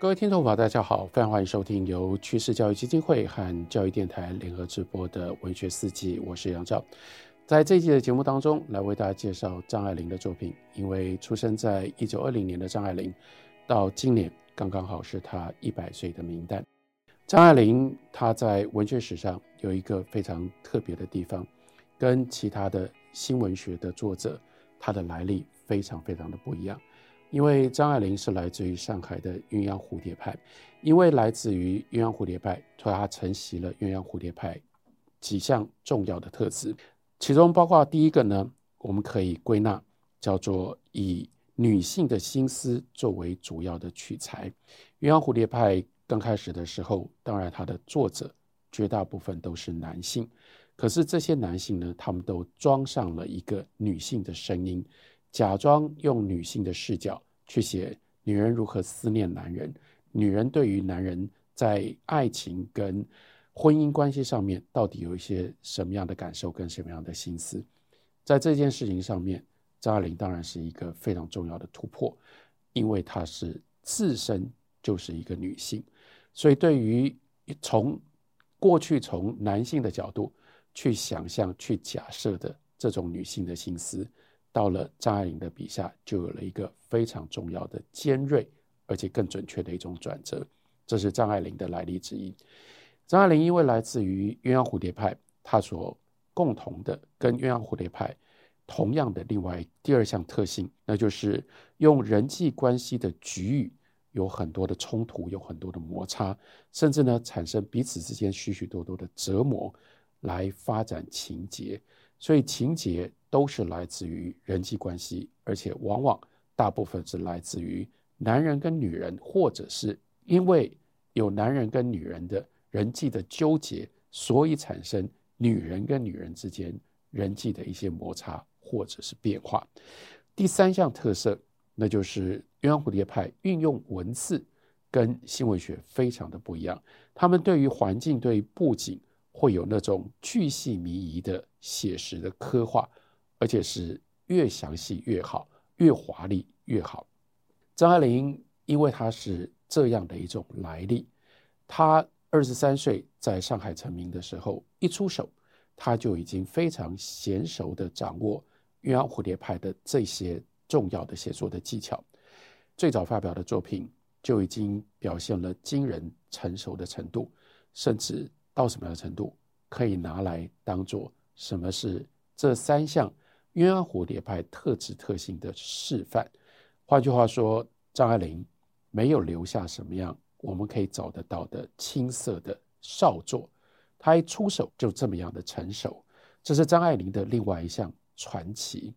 各位听众朋友，大家好，非常欢迎收听由趋势教育基金会和教育电台联合直播的文学四季，我是杨照。在这一季的节目当中，来为大家介绍张爱玲的作品。因为出生在一九二零年的张爱玲，到今年刚刚好是她一百岁的名单。张爱玲她在文学史上有一个非常特别的地方，跟其他的新文学的作者，她的来历非常非常的不一样。因为张爱玲是来自于上海的鸳鸯蝴蝶派，因为来自于鸳鸯蝴蝶派，所以她承袭了鸳鸯蝴蝶派几项重要的特质，其中包括第一个呢，我们可以归纳叫做以女性的心思作为主要的取材。鸳鸯蝴蝶派刚开始的时候，当然它的作者绝大部分都是男性，可是这些男性呢，他们都装上了一个女性的声音。假装用女性的视角去写女人如何思念男人，女人对于男人在爱情跟婚姻关系上面到底有一些什么样的感受跟什么样的心思，在这件事情上面，张爱玲当然是一个非常重要的突破，因为她是自身就是一个女性，所以对于从过去从男性的角度去想象、去假设的这种女性的心思。到了张爱玲的笔下，就有了一个非常重要的尖锐，而且更准确的一种转折。这是张爱玲的来历之一。张爱玲因为来自于鸳鸯蝴蝶派，她所共同的跟鸳鸯蝴蝶派同样的另外第二项特性，那就是用人际关系的局域有很多的冲突，有很多的摩擦，甚至呢产生彼此之间许许多多的折磨，来发展情节。所以情节都是来自于人际关系，而且往往大部分是来自于男人跟女人，或者是因为有男人跟女人的人际的纠结，所以产生女人跟女人之间人际的一些摩擦或者是变化。第三项特色，那就是鸳鸯蝴蝶派运用文字跟新闻学非常的不一样，他们对于环境、对于布景。会有那种巨细靡遗的写实的刻画，而且是越详细越好，越华丽越好。张爱玲因为她是这样的一种来历，她二十三岁在上海成名的时候，一出手，她就已经非常娴熟的掌握鸳鸯蝴蝶派的这些重要的写作的技巧。最早发表的作品就已经表现了惊人成熟的程度，甚至。到什么样的程度，可以拿来当做什么是这三项鸳鸯蝴蝶派特质特性的示范？换句话说，张爱玲没有留下什么样我们可以找得到的青涩的少作，她一出手就这么样的成熟，这是张爱玲的另外一项传奇。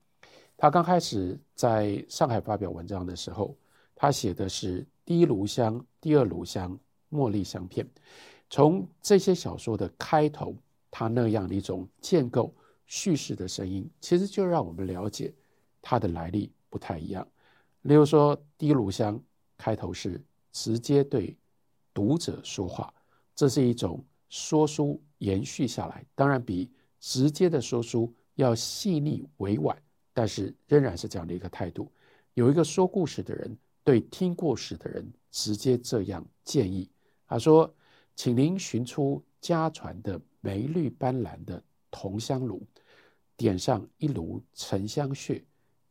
她刚开始在上海发表文章的时候，她写的是第一炉香、第二炉香、茉莉香片。从这些小说的开头，他那样的一种建构叙事的声音，其实就让我们了解他的来历不太一样。例如说，《第一炉香》开头是直接对读者说话，这是一种说书延续下来，当然比直接的说书要细腻委婉，但是仍然是这样的一个态度。有一个说故事的人对听故事的人直接这样建议，他说。请您寻出家传的梅绿斑斓的铜香炉，点上一炉沉香屑，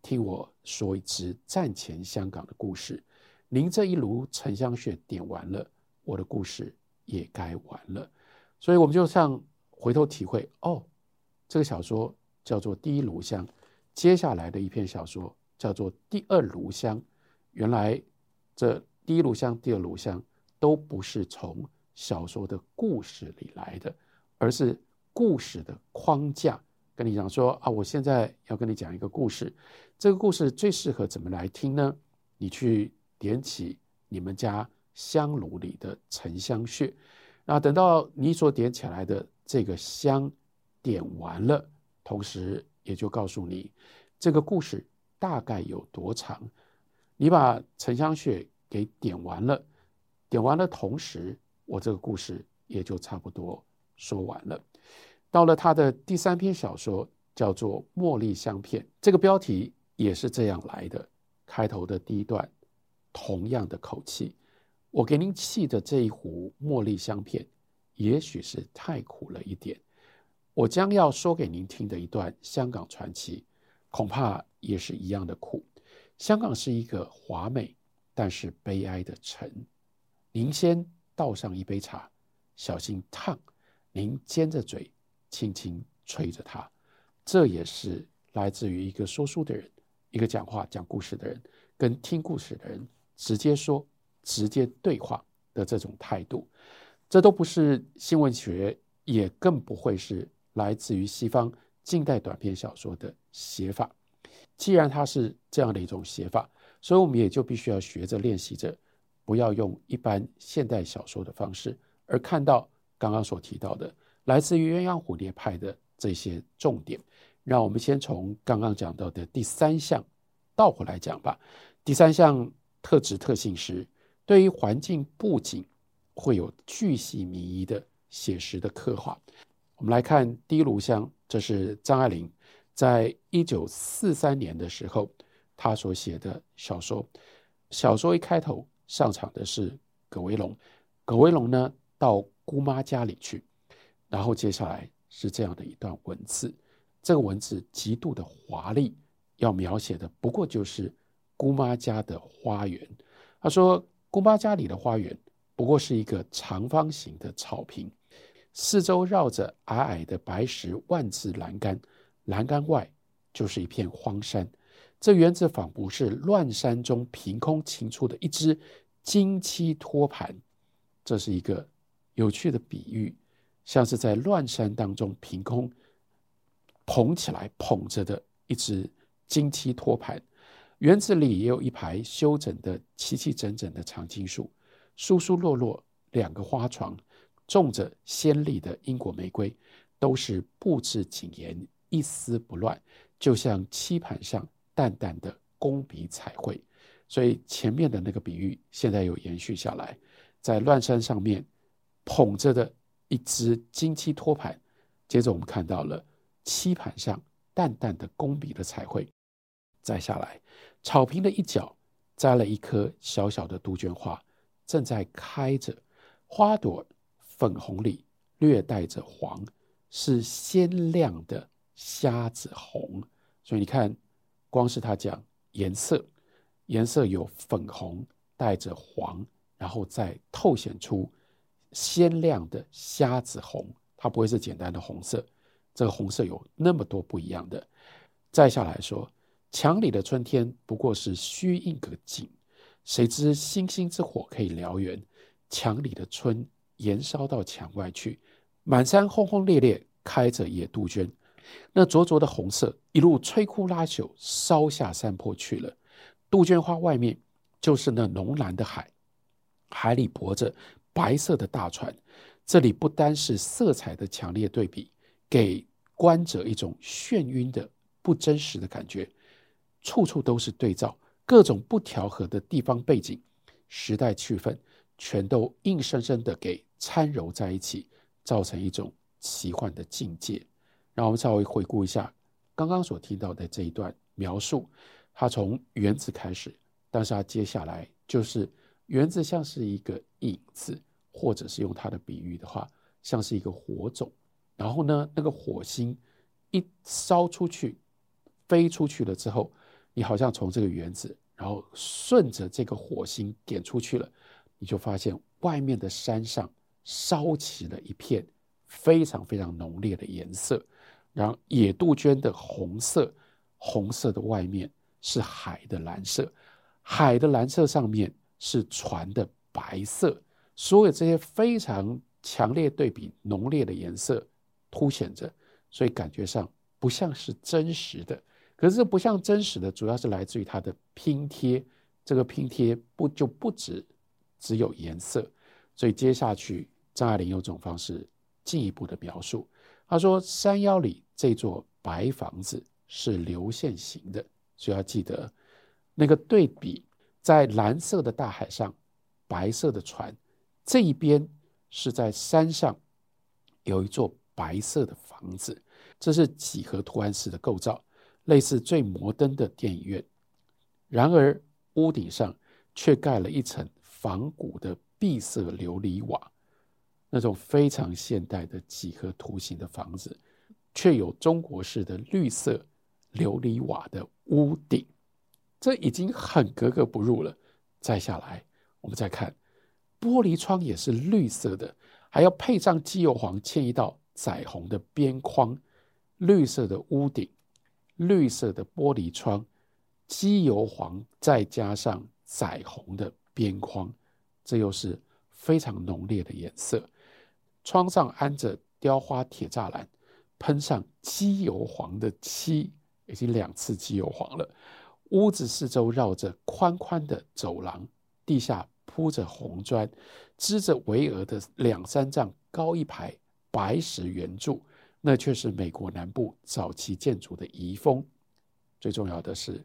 听我说一支战前香港的故事。您这一炉沉香屑点完了，我的故事也该完了。所以，我们就像回头体会哦，这个小说叫做《第一炉香》，接下来的一篇小说叫做《第二炉香》。原来这第一炉香、第二炉香都不是从小说的故事里来的，而是故事的框架。跟你讲说啊，我现在要跟你讲一个故事，这个故事最适合怎么来听呢？你去点起你们家香炉里的沉香屑，那等到你所点起来的这个香点完了，同时也就告诉你这个故事大概有多长。你把沉香屑给点完了，点完了同时。我这个故事也就差不多说完了。到了他的第三篇小说，叫做《茉莉香片》，这个标题也是这样来的。开头的第一段，同样的口气，我给您沏的这一壶茉莉香片，也许是太苦了一点。我将要说给您听的一段香港传奇，恐怕也是一样的苦。香港是一个华美但是悲哀的城。您先倒上一杯茶，小心烫。您尖着嘴，轻轻吹着它。这也是来自于一个说书的人，一个讲话讲故事的人，跟听故事的人直接说、直接对话的这种态度。这都不是新闻学，也更不会是来自于西方近代短篇小说的写法。既然它是这样的一种写法，所以我们也就必须要学着练习着，不要用一般现代小说的方式，而看到刚刚所提到的来自于鸳鸯蝴蝶派的这些重点。让我们先从刚刚讲到的第三项倒回来讲吧。第三项特质特性是对于环境布景会有巨细靡遗的写实的刻画。我们来看《滴炉香》，这是张爱玲。在一九四三年的时候，他所写的小说，小说一开头上场的是葛威龙，葛威龙呢到姑妈家里去，然后接下来是这样的一段文字，这个文字极度的华丽，要描写的不过就是姑妈家的花园。他说，姑妈家里的花园不过是一个长方形的草坪，四周绕着矮矮的白石万字栏杆。栏杆外就是一片荒山，这园子仿佛是乱山中凭空擎出的一只金漆托盘。这是一个有趣的比喻，像是在乱山当中凭空捧起来捧着的一只金漆托盘。园子里也有一排修整的齐齐整整的常青树，疏疏落落两个花床，种着鲜丽的英国玫瑰，都是布置谨严。一丝不乱，就像漆盘上淡淡的工笔彩绘。所以前面的那个比喻现在有延续下来，在乱山上面捧着的一只金漆托盘，接着我们看到了漆盘上淡淡的工笔的彩绘。再下来，草坪的一角栽了一棵小小的杜鹃花，正在开着，花朵粉红里略带着黄，是鲜亮的。虾子红，所以你看，光是他讲颜色，颜色有粉红带着黄，然后再透显出鲜亮的虾子红，它不会是简单的红色，这个红色有那么多不一样的。再下来说，墙里的春天不过是虚应个景，谁知星星之火可以燎原，墙里的春延烧到墙外去，满山轰轰烈烈开着野杜鹃。那灼灼的红色一路摧枯拉朽，烧下山坡去了。杜鹃花外面就是那浓蓝的海，海里泊着白色的大船。这里不单是色彩的强烈对比，给观者一种眩晕的不真实的感觉。处处都是对照，各种不调和的地方背景、时代气氛，全都硬生生的给掺揉在一起，造成一种奇幻的境界。让我们稍微回顾一下刚刚所听到的这一段描述，它从原子开始，但是它接下来就是原子像是一个影子，或者是用它的比喻的话，像是一个火种。然后呢，那个火星一烧出去，飞出去了之后，你好像从这个原子，然后顺着这个火星点出去了，你就发现外面的山上烧起了一片非常非常浓烈的颜色。然后野杜鹃的红色，红色的外面是海的蓝色，海的蓝色上面是船的白色，所有这些非常强烈对比、浓烈的颜色凸显着，所以感觉上不像是真实的。可是不像真实的，主要是来自于它的拼贴。这个拼贴不就不止只有颜色，所以接下去张爱玲用这种方式进一步的描述。他说：“山腰里这座白房子是流线型的，所以要记得那个对比，在蓝色的大海上，白色的船，这一边是在山上有一座白色的房子，这是几何图案式的构造，类似最摩登的电影院。然而屋顶上却盖了一层仿古的碧色琉璃瓦，那种非常现代的几何图形的房子，却有中国式的绿色琉璃瓦的屋顶，这已经很格格不入了。再下来，我们再看玻璃窗也是绿色的，还要配上机油黄嵌一道彩虹的边框，绿色的屋顶，绿色的玻璃窗，机油黄再加上彩虹的边框，这又是非常浓烈的颜色。窗上安着雕花铁栅栏，喷上机油黄的漆，已经两次机油黄了。屋子四周绕着宽宽的走廊，地下铺着红砖，支着巍峨的两三丈高一排白石圆柱，那却是美国南部早期建筑的遗风。最重要的是，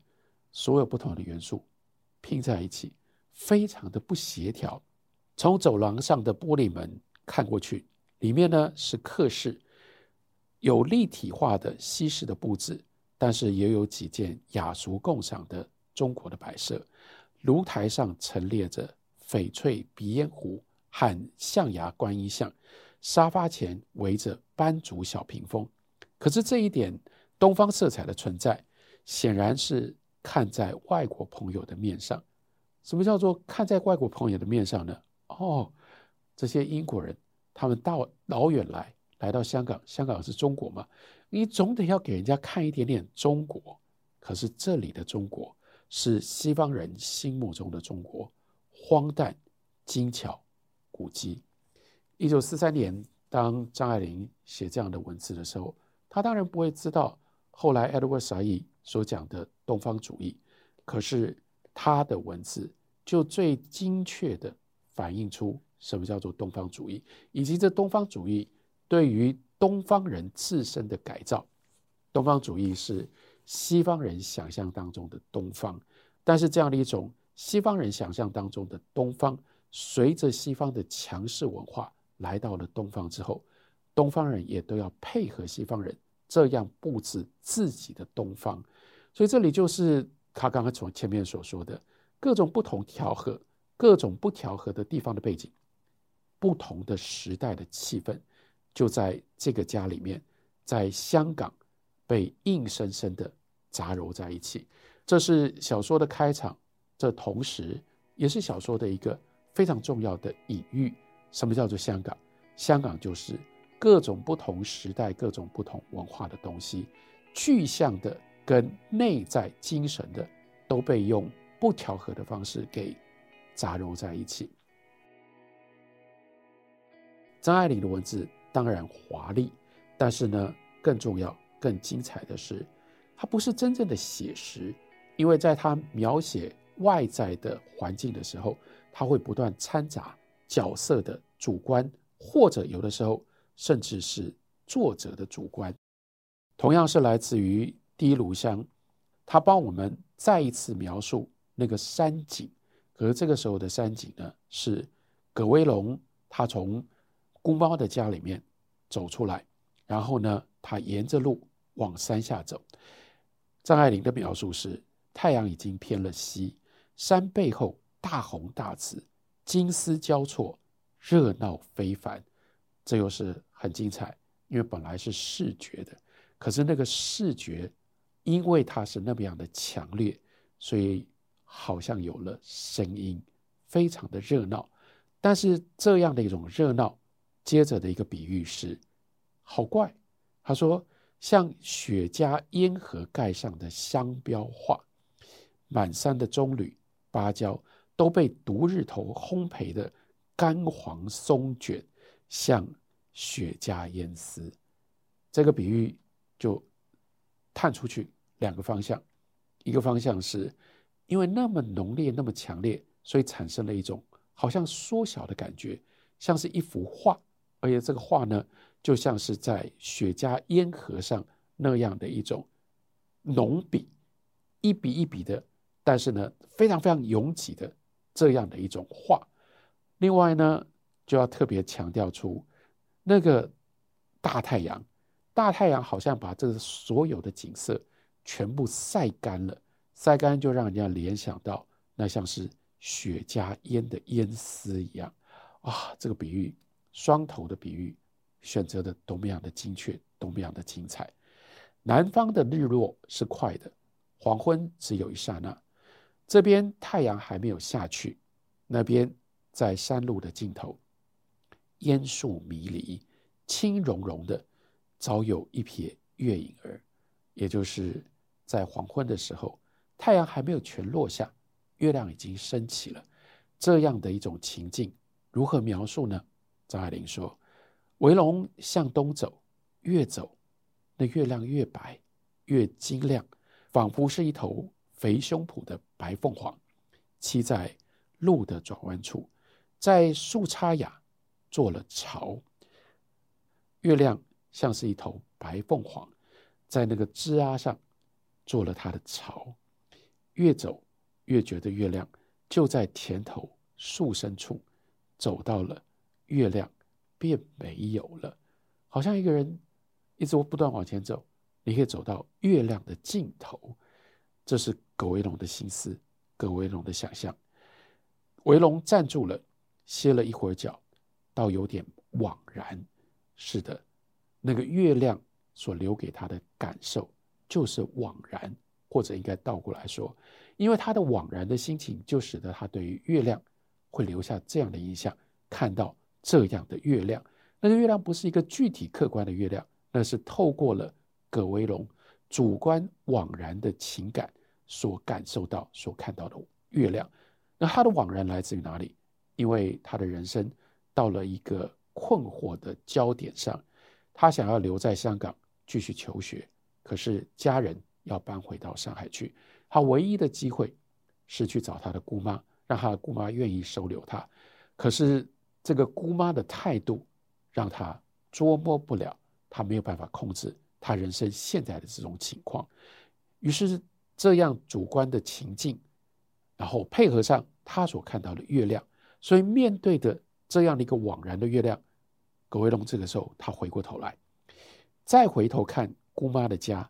所有不同的元素拼在一起，非常的不协调。从走廊上的玻璃门看过去，里面呢是客室，有立体化的西式的布置。但是也有几件雅俗共赏的中国的摆设，炉台上陈列着翡翠鼻烟壶和象牙观音像，沙发前围着斑竹小屏风。可是这一点东方色彩的存在，显然是看在外国朋友的面上。什么叫做看在外国朋友的面上呢？哦，这些英国人他们到老远来来到香港，香港是中国嘛？你总得要给人家看一点点中国，可是这里的中国是西方人心目中的中国，荒诞、精巧、古迹。一九四三年，当张爱玲写这样的文字的时候，她当然不会知道后来 Edward Said 所讲的东方主义，可是她的文字就最精确地反映出什么叫做东方主义，以及这东方主义对于。东方人自身的改造，东方主义是西方人想象当中的东方，但是这样的一种西方人想象当中的东方，随着西方的强势文化来到了东方之后，东方人也都要配合西方人这样布置自己的东方，所以这里就是他刚刚从前面所说的各种不同调和、各种不调和的地方的背景，不同的时代的气氛。就在这个家里面，在香港被硬生生的杂糅在一起。这是小说的开场，这同时也是小说的一个非常重要的隐喻。什么叫做香港？香港就是各种不同时代、各种不同文化的东西，具象的跟内在精神的，都被用不调和的方式给杂糅在一起。张爱玲的文字。当然华丽，但是呢，更重要、更精彩的是，它不是真正的写实，因为在他描写外在的环境的时候，他会不断掺杂角色的主观，或者有的时候甚至是作者的主观。同样是来自于第一炉香，他帮我们再一次描述那个山景，可是这个时候的山景呢，是葛威龙他从。姑妈的家里面走出来，然后呢，他沿着路往山下走。张爱玲的描述是：太阳已经偏了西，山背后大红大紫，金丝交错，热闹非凡。这又是很精彩，因为本来是视觉的，可是那个视觉，因为它是那么样的强烈，所以好像有了声音，非常的热闹。但是这样的一种热闹。接着的一个比喻是，好怪。他说，像雪茄烟盒盖上的香标画，满山的棕榈、芭蕉都被毒日头烘焙的干黄松卷，像雪茄烟丝。这个比喻就探出去两个方向，一个方向是因为那么浓烈、那么强烈，所以产生了一种好像缩小的感觉，像是一幅画。而且这个画呢，就像是在雪茄烟盒上那样的一种浓笔，一笔一笔的，但是呢，非常非常拥挤的这样的一种画。另外呢，就要特别强调出那个大太阳，大太阳好像把这个所有的景色全部晒干了，晒干就让人家联想到那像是雪茄烟的烟丝一样。啊，这个比喻，双头的比喻，选择的多么样的精确，多么样的精彩。南方的日落是快的，黄昏只有一刹那。这边太阳还没有下去，那边在山路的尽头，烟树迷离，轻融融的，早有一瞥月影儿。也就是在黄昏的时候，太阳还没有全落下，月亮已经升起了。这样的一种情境。如何描述呢？张爱玲说：“围龙向东走，越走，那月亮越白，越晶亮，仿佛是一头肥胸脯的白凤凰，栖在路的转弯处，在树杈杳做了巢。月亮像是一头白凤凰，在那个枝桠上做了它的巢。越走越觉得月亮就在田头树深处。”走到了，月亮便没有了，好像一个人一直不断往前走，你可以走到月亮的尽头。这是葛维龙的心思，葛维龙的想象。维龙站住了，歇了一会儿脚，倒有点惘然。是的，那个月亮所留给他的感受就是惘然，或者应该倒过来说，因为他的惘然的心情，就使得他对于月亮。会留下这样的印象，看到这样的月亮，那个月亮不是一个具体客观的月亮，那是透过了葛维龙主观惘然的情感所感受到、所看到的月亮。那他的惘然来自于哪里？因为他的人生到了一个困惑的焦点上，他想要留在香港继续求学，可是家人要搬回到上海去，他唯一的机会是去找他的姑妈。让他的姑妈愿意收留他，可是这个姑妈的态度让他捉摸不了，他没有办法控制他人生现在的这种情况。于是这样主观的情境，然后配合上他所看到的月亮，所以面对的这样的一个惘然的月亮，葛威龙这个时候他回过头来，再回头看姑妈的家，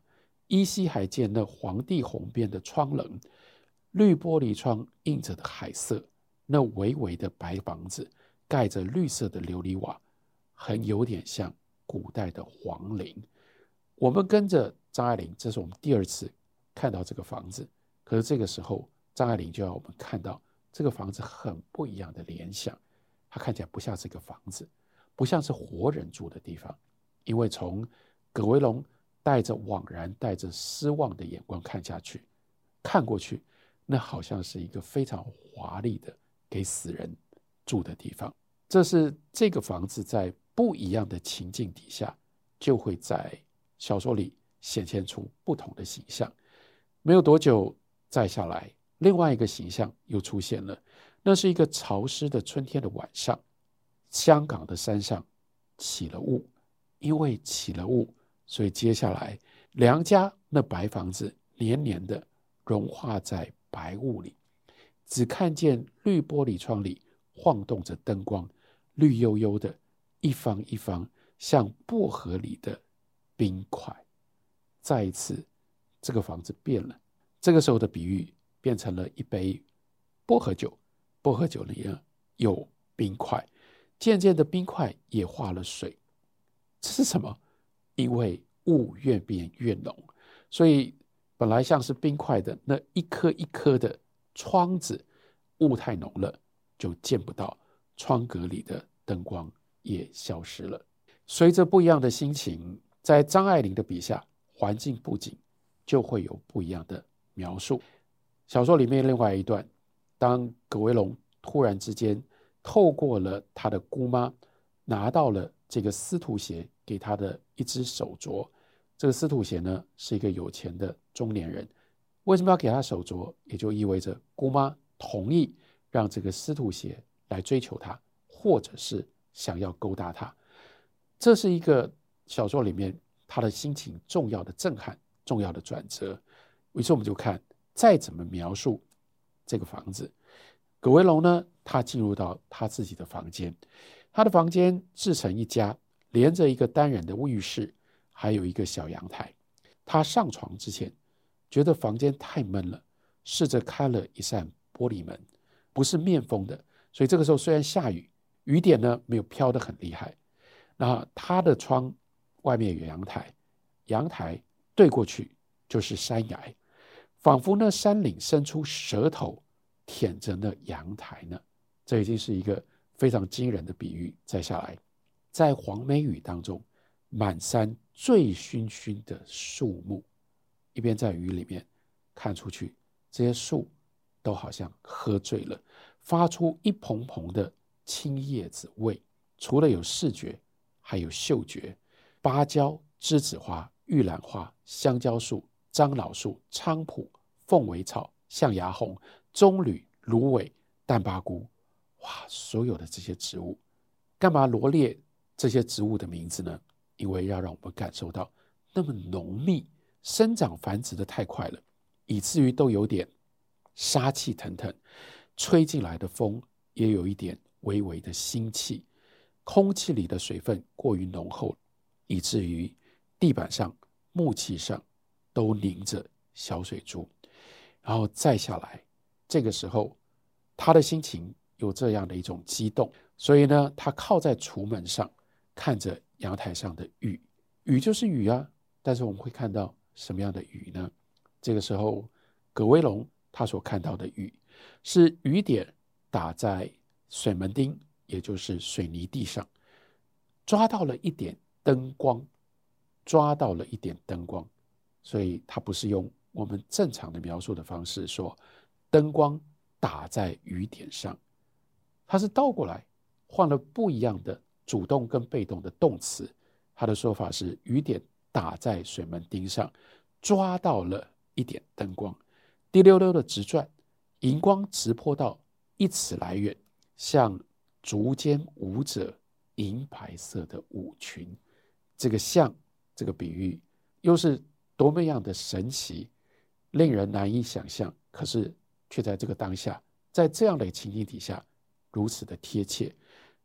依稀还见那黄地红边的窗棱。绿玻璃窗映着的海色，那微微的白房子，盖着绿色的琉璃瓦，很有点像古代的皇陵。我们跟着张爱玲，这是我们第二次看到这个房子。可是这个时候，张爱玲就要我们看到这个房子很不一样的联想。它看起来不像是个房子，不像是活人住的地方，因为从葛维龙带着惘然、带着失望的眼光看下去，看过去。那好像是一个非常华丽的给死人住的地方。这是这个房子在不一样的情境底下，就会在小说里显现出不同的形象。没有多久，再下来，另外一个形象又出现了。那是一个潮湿的春天的晚上，香港的山上起了雾，因为起了雾，所以接下来梁家那白房子黏黏的融化在。白雾里，只看见绿玻璃窗里晃动着灯光，绿油油的，一方一方像薄荷里的冰块。再一次，这个房子变了。这个时候的比喻变成了一杯薄荷酒，薄荷酒里有冰块，渐渐的冰块也化了水。这是什么？因为雾越变越浓，所以。本来像是冰块的那一颗一颗的窗子，雾太浓了，就见不到窗格里的灯光也消失了。随着不一样的心情，在张爱玲的笔下，环境布景就会有不一样的描述。小说里面另外一段，当葛维龙突然之间透过了他的姑妈，拿到了这个司徒协给他的一只手镯。这个司徒协呢，是一个有钱的中年人，为什么要给他手镯？也就意味着姑妈同意让这个司徒协来追求他，或者是想要勾搭他。这是一个小说里面他的心情重要的震撼、重要的转折。于是我们就看再怎么描述这个房子，葛威龙呢，他进入到他自己的房间，他的房间自成一家，连着一个单人的卫浴室。还有一个小阳台，他上床之前觉得房间太闷了，试着开了一扇玻璃门，不是面风的，所以这个时候虽然下雨，雨点呢没有飘得很厉害。那他的窗外面有阳台，阳台对过去就是山崖，仿佛那山岭伸出舌头舔着那阳台呢。这已经是一个非常惊人的比喻。再下来，在黄梅雨当中，满山醉醺醺的树木，一边在雨里面看出去，这些树都好像喝醉了，发出一蓬蓬的青叶子味。除了有视觉，还有嗅觉。芭蕉、栀子花、玉兰花、香蕉树、樟脑树、菖蒲、凤尾草、象牙红、棕榈、芦苇、淡巴菇。哇，所有的这些植物，干嘛罗列这些植物的名字呢？因为要让我们感受到那么浓密、生长繁殖的太快了，以至于都有点杀气腾腾，吹进来的风也有一点微微的腥气，空气里的水分过于浓厚，以至于地板上、木器上都凝着小水珠，然后再下来，这个时候他的心情。有这样的一种激动，所以呢，他靠在橱门上，看着阳台上的雨，雨就是雨啊。但是我们会看到什么样的雨呢？这个时候，葛威龙他所看到的雨，是雨点打在水门汀，也就是水泥地上，抓到了一点灯光，抓到了一点灯光。所以他不是用我们正常的描述的方式说，灯光打在雨点上。他是倒过来，换了不一样的主动跟被动的动词。他的说法是：雨点打在水门汀上，抓到了一点灯光，滴溜溜的直转，荧光直泼到一尺来远，像足尖舞者银白色的舞裙。这个像这个比喻，又是多么样的神奇，令人难以想象。可是却在这个当下，在这样的情境底下。如此的贴切，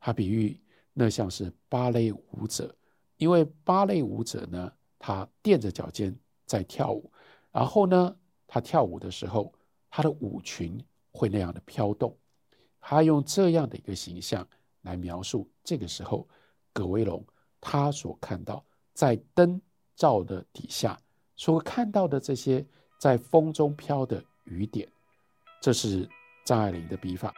他比喻那像是芭蕾舞者，因为芭蕾舞者呢，他垫着脚尖在跳舞，然后呢，他跳舞的时候，他的舞裙会那样的飘动，他用这样的一个形象来描述这个时候葛威龙他所看到在灯照的底下所看到的这些在风中飘的雨点，这是张爱玲的笔法。